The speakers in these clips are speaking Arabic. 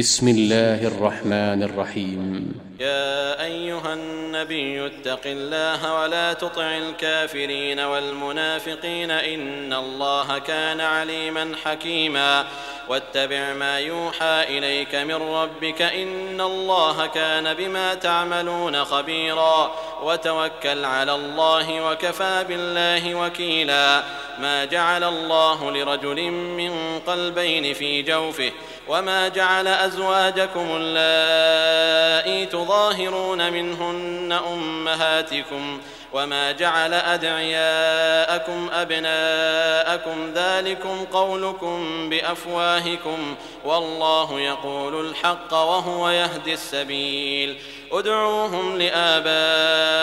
بسم الله الرحمن الرحيم. يا أيها النبي اتق الله ولا تطع الكافرين والمنافقين إن الله كان عليما حكيما. واتبع ما يوحى إليك من ربك إن الله كان بما تعملون خبيرا. وتوكل على الله وكفى بالله وكيلا. ما جعل الله لرجل من قلبين في جوفه وما جعل أزواجكم اللائي تظاهرون منهن أمهاتكم وما جعل أدعياءكم أبناءكم ذلكم قولكم بأفواهكم والله يقول الحق وهو يهدي السبيل ادعوهم لآبائهم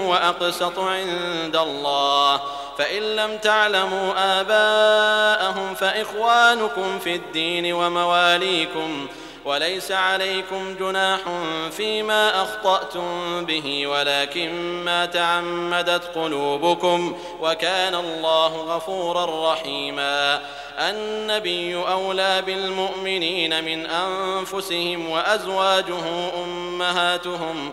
هو أقسط عند الله فإن لم تعلموا آباءهم فإخوانكم في الدين ومواليكم وليس عليكم جناح فيما أخطأتم به ولكن ما تعمدت قلوبكم وكان الله غفورا رحيما. النبي أولى بالمؤمنين من أنفسهم وأزواجه أمهاتهم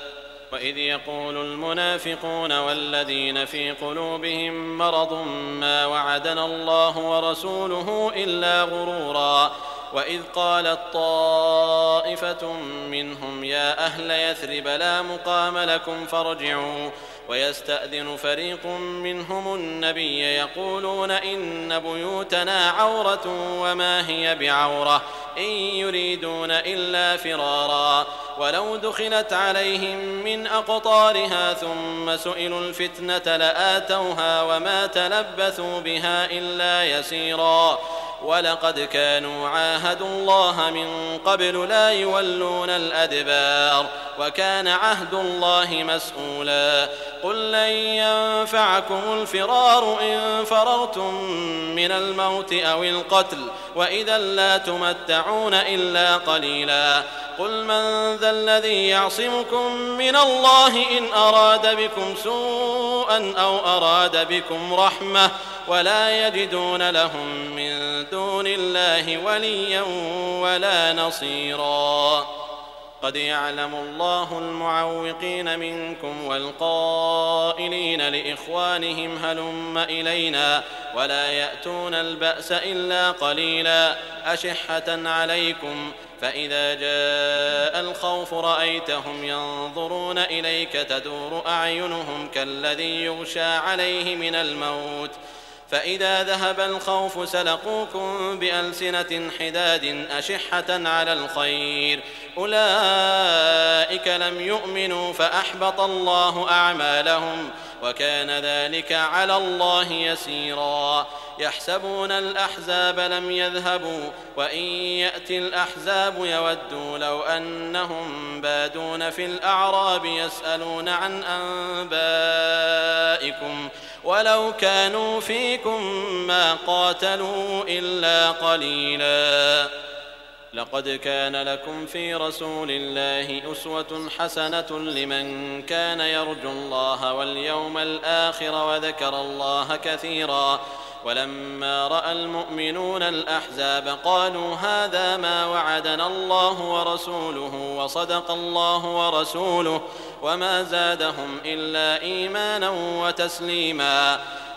وإذ يقول المنافقون والذين في قلوبهم مرض ما وعدنا الله ورسوله إلا غرورا. وإذ قالت طائفة منهم يا أهل يثرب لا مقام لكم فارجعوا. ويستأذن فريق منهم النبي يقولون إن بيوتنا عورة وما هي بعورة. إن يريدون إلا فرارا. ولو دخلت عليهم من أقطارها ثم سئلوا الفتنة لآتوها وما تلبثوا بها إلا يسيرا. ولقد كانوا عاهدوا الله من قبل لا يولون الأدبار وكان عهد الله مسؤولا. قل لن ينفعكم الفرار إن فررتم من الموت أو القتل وإذا لا تمتعون إلا قليلا. قل من ذا الذي يعصمكم من الله إن أراد بكم سوءا أو أراد بكم رحمة ولا يجدون لهم من دون الله وليا ولا نصيرا. قد يعلم الله المعوقين منكم والقائلين لإخوانهم هلم إلينا ولا يأتون البأس إلا قليلا. أشحة عليكم فإذا جاء الخوف رأيتهم ينظرون إليك تدور أعينهم كالذي يغشى عليه من الموت. فإذا ذهب الخوف سلقوكم بألسنة حداد أشحة على الخير. أولئك لم يؤمنوا فأحبط الله أعمالهم وكان ذلك على الله يسيرا. يحسبون الأحزاب لم يذهبوا وإن يأتي الأحزاب يودوا لو أنهم بادون في الأعراب يسألون عن أنبائكم ولو كانوا فيكم ما قاتلوا إلا قليلاً. لقد كان لكم في رسول الله أسوة حسنة لمن كان يرجو الله واليوم الآخر وذكر الله كثيرا. ولما رأى المؤمنون الأحزاب قالوا هذا ما وعدنا الله ورسوله وصدق الله ورسوله وما زادهم إلا إيمانا وتسليما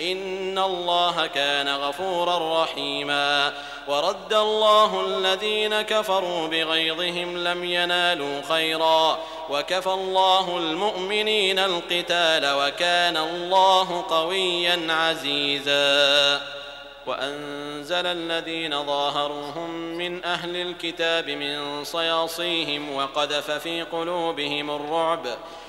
إن الله كان غفورا رحيما. ورد الله الذين كفروا بغيظهم لم ينالوا خيرا. وكفى الله المؤمنين القتال وكان الله قويا عزيزا. وأنزل الذين ظاهروهم من أهل الكتاب من صياصيهم وقذف في قلوبهم الرعب.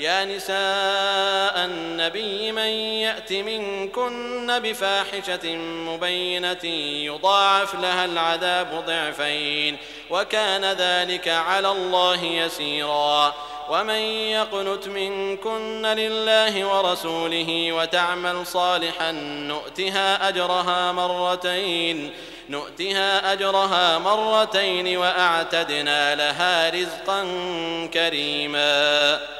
يا نساء النبي من يأت منكن بفاحشة مبينة يضاعف لها العذاب ضعفين وكان ذلك على الله يسيرا. ومن يقنت منكن لله ورسوله وتعمل صالحا نؤتها أجرها مرتين نؤتها أجرها مرتين وأعتدنا لها رزقا كريما.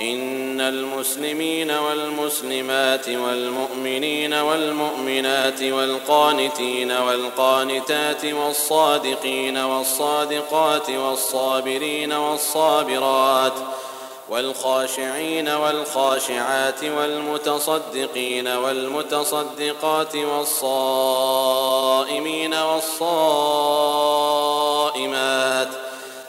إن المسلمين والمسلمات والمؤمنين والمؤمنات والقانتين والقانتات والصادقين والصادقات والصابرين والصابرات والخاشعين والخاشعات والمتصدقين والمتصدقات والصائمين والصائمات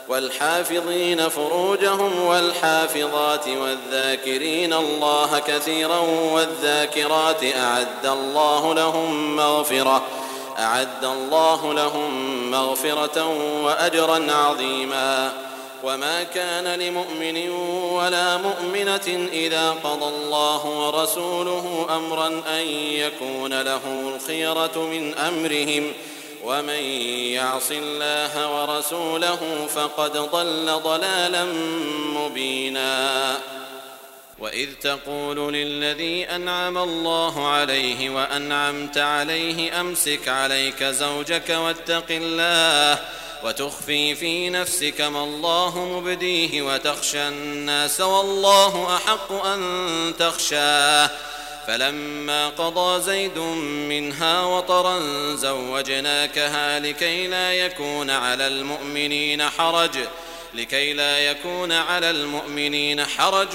والحافظين فروجهم والحافظات والذاكرين الله كثيرا والذاكرات أعد الله لهم مغفرة أعد الله لهم مغفرة وأجرا عظيما وما كان لمؤمن ولا مؤمنة إذا قضى الله ورسوله أمرا أن يكون له الخيرة من أمرهم ۖ ومن يعص الله ورسوله فقد ضل ضلالا مبينا. وإذ تقول للذي أنعم الله عليه وأنعمت عليه أمسك عليك زوجك واتق الله وتخفي في نفسك ما الله مبديه وتخشى الناس والله أحق أن تخشاه. فلما قضى زيد منها وطرا زوجناكها لكي لا يكون على المؤمنين حرج لكي لا يكون على المؤمنين حرج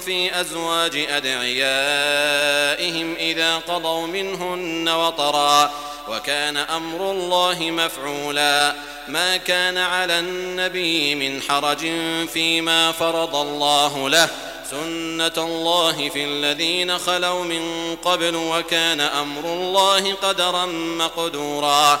في أزواج أدعيائهم إذا قضوا منهن وطرا وكان أمر الله مفعولا. ما كان على النبي من حرج فيما فرض الله له. سنة الله في الذين خلوا من قبل وكان أمر الله قدرا مقدورا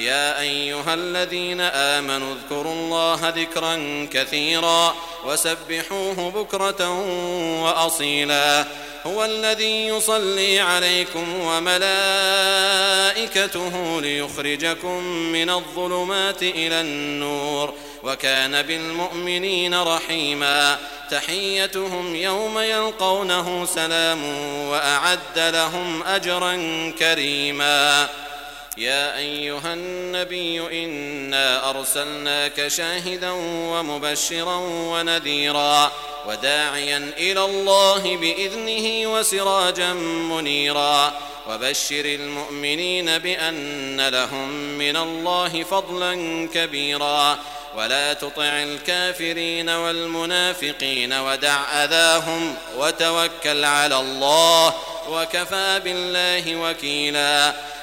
يا أيها الذين آمنوا اذكروا الله ذكرا كثيرا وسبحوه بكرة وأصيلا. هو الذي يصلي عليكم وملائكته ليخرجكم من الظلمات إلى النور وكان بالمؤمنين رحيما. تحيتهم يوم يلقونه سلام وأعد لهم أجرا كريما. يا أيها النبي إنا أرسلناك شاهدا ومبشرا ونذيرا وداعيا إلى الله بإذنه وسراجا منيرا وبشر المؤمنين بأن لهم من الله فضلا كبيرا ولا تطع الكافرين والمنافقين ودع أذاهم وتوكل على الله وكفى بالله وكيلا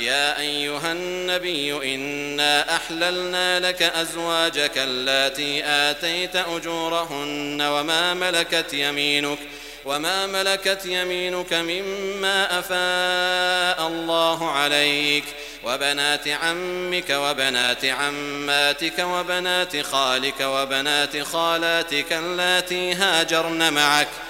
يا أيها النبي إنا أحللنا لك أزواجك اللاتي آتيت أجورهن وما ملكت يمينك وما ملكت يمينك مما أفاء الله عليك وبنات عمك وبنات عماتك وبنات خالك وبنات خالاتك اللاتي هاجرن معك ۖ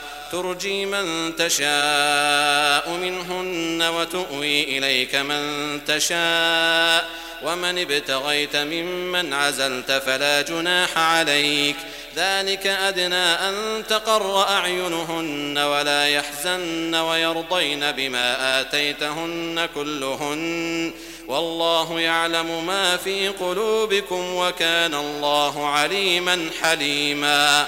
ترجي من تشاء منهن وتؤوي إليك من تشاء ومن ابتغيت ممن عزلت فلا جناح عليك ذلك أدنى أن تقر أعينهن ولا يحزن ويرضين بما آتيتهن كلهن والله يعلم ما في قلوبكم وكان الله عليما حليما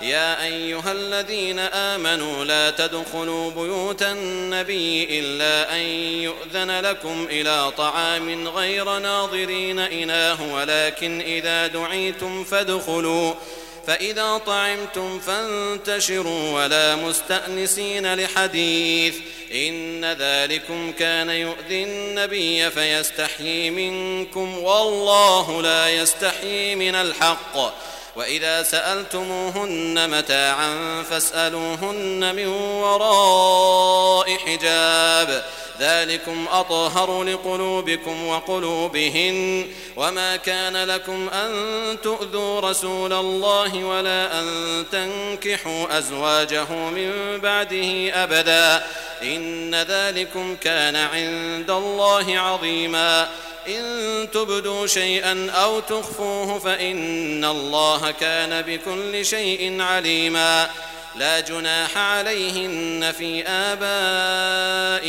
يا أيها الذين آمنوا لا تدخلوا بيوت النبي إلا أن يؤذن لكم إلى طعام غير ناظرين إناه ولكن إذا دعيتم فادخلوا فإذا طعمتم فانتشروا ولا مستأنسين لحديث. إن ذلكم كان يؤذي النبي فيستحيي منكم والله لا يستحيي من الحق. وإذا سألتموهن متاعا فاسألوهن من وراء حجاب. ذلكم أطهر لقلوبكم وقلوبهن. وما كان لكم أن تؤذوا رسول الله ولا أن تنكحوا أزواجه من بعده أبدا. إن ذلكم كان عند الله عظيما. إن تبدوا شيئا أو تخفوه فإن الله كان بكل شيء عليما. لا جناح عليهن في آبائهن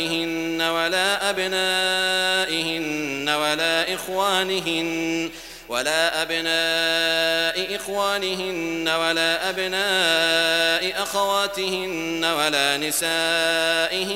ولا أبنائهن ولا إخوانهن ولا أبناء إخوانهن ولا أبناء أخواتهن ولا نسائهن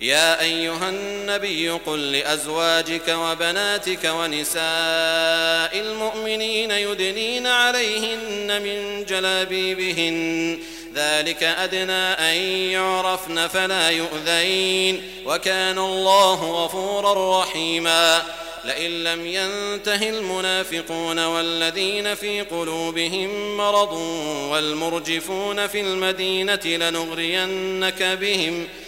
يا أيها النبي قل لأزواجك وبناتك ونساء المؤمنين يدنين عليهن من جلابيبهن. ذلك أدنى أن يعرفن فلا يؤذين. وكان الله غفورا رحيما. لئن لم ينته المنافقون والذين في قلوبهم مرض والمرجفون في المدينة لنغرينك بهم ۖ.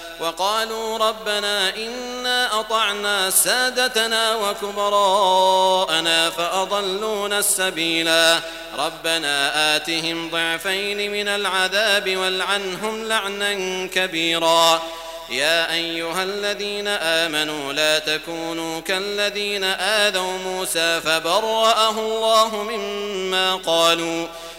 وقالوا ربنا إنا أطعنا سادتنا وكبراءنا فأضلونا السبيلا. ربنا آتهم ضعفين من العذاب والعنهم لعنا كبيرا. يا أيها الذين آمنوا لا تكونوا كالذين آذوا موسى فبرأه الله مما قالوا.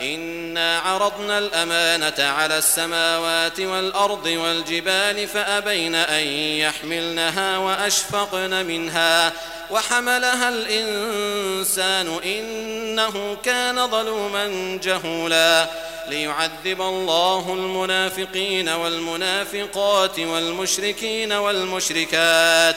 إنا عرضنا الأمانة على السماوات والأرض والجبال فأبين أن يحملنها وأشفقن منها وحملها الإنسان إنه كان ظلوما جهولا ليعذب الله المنافقين والمنافقات والمشركين والمشركات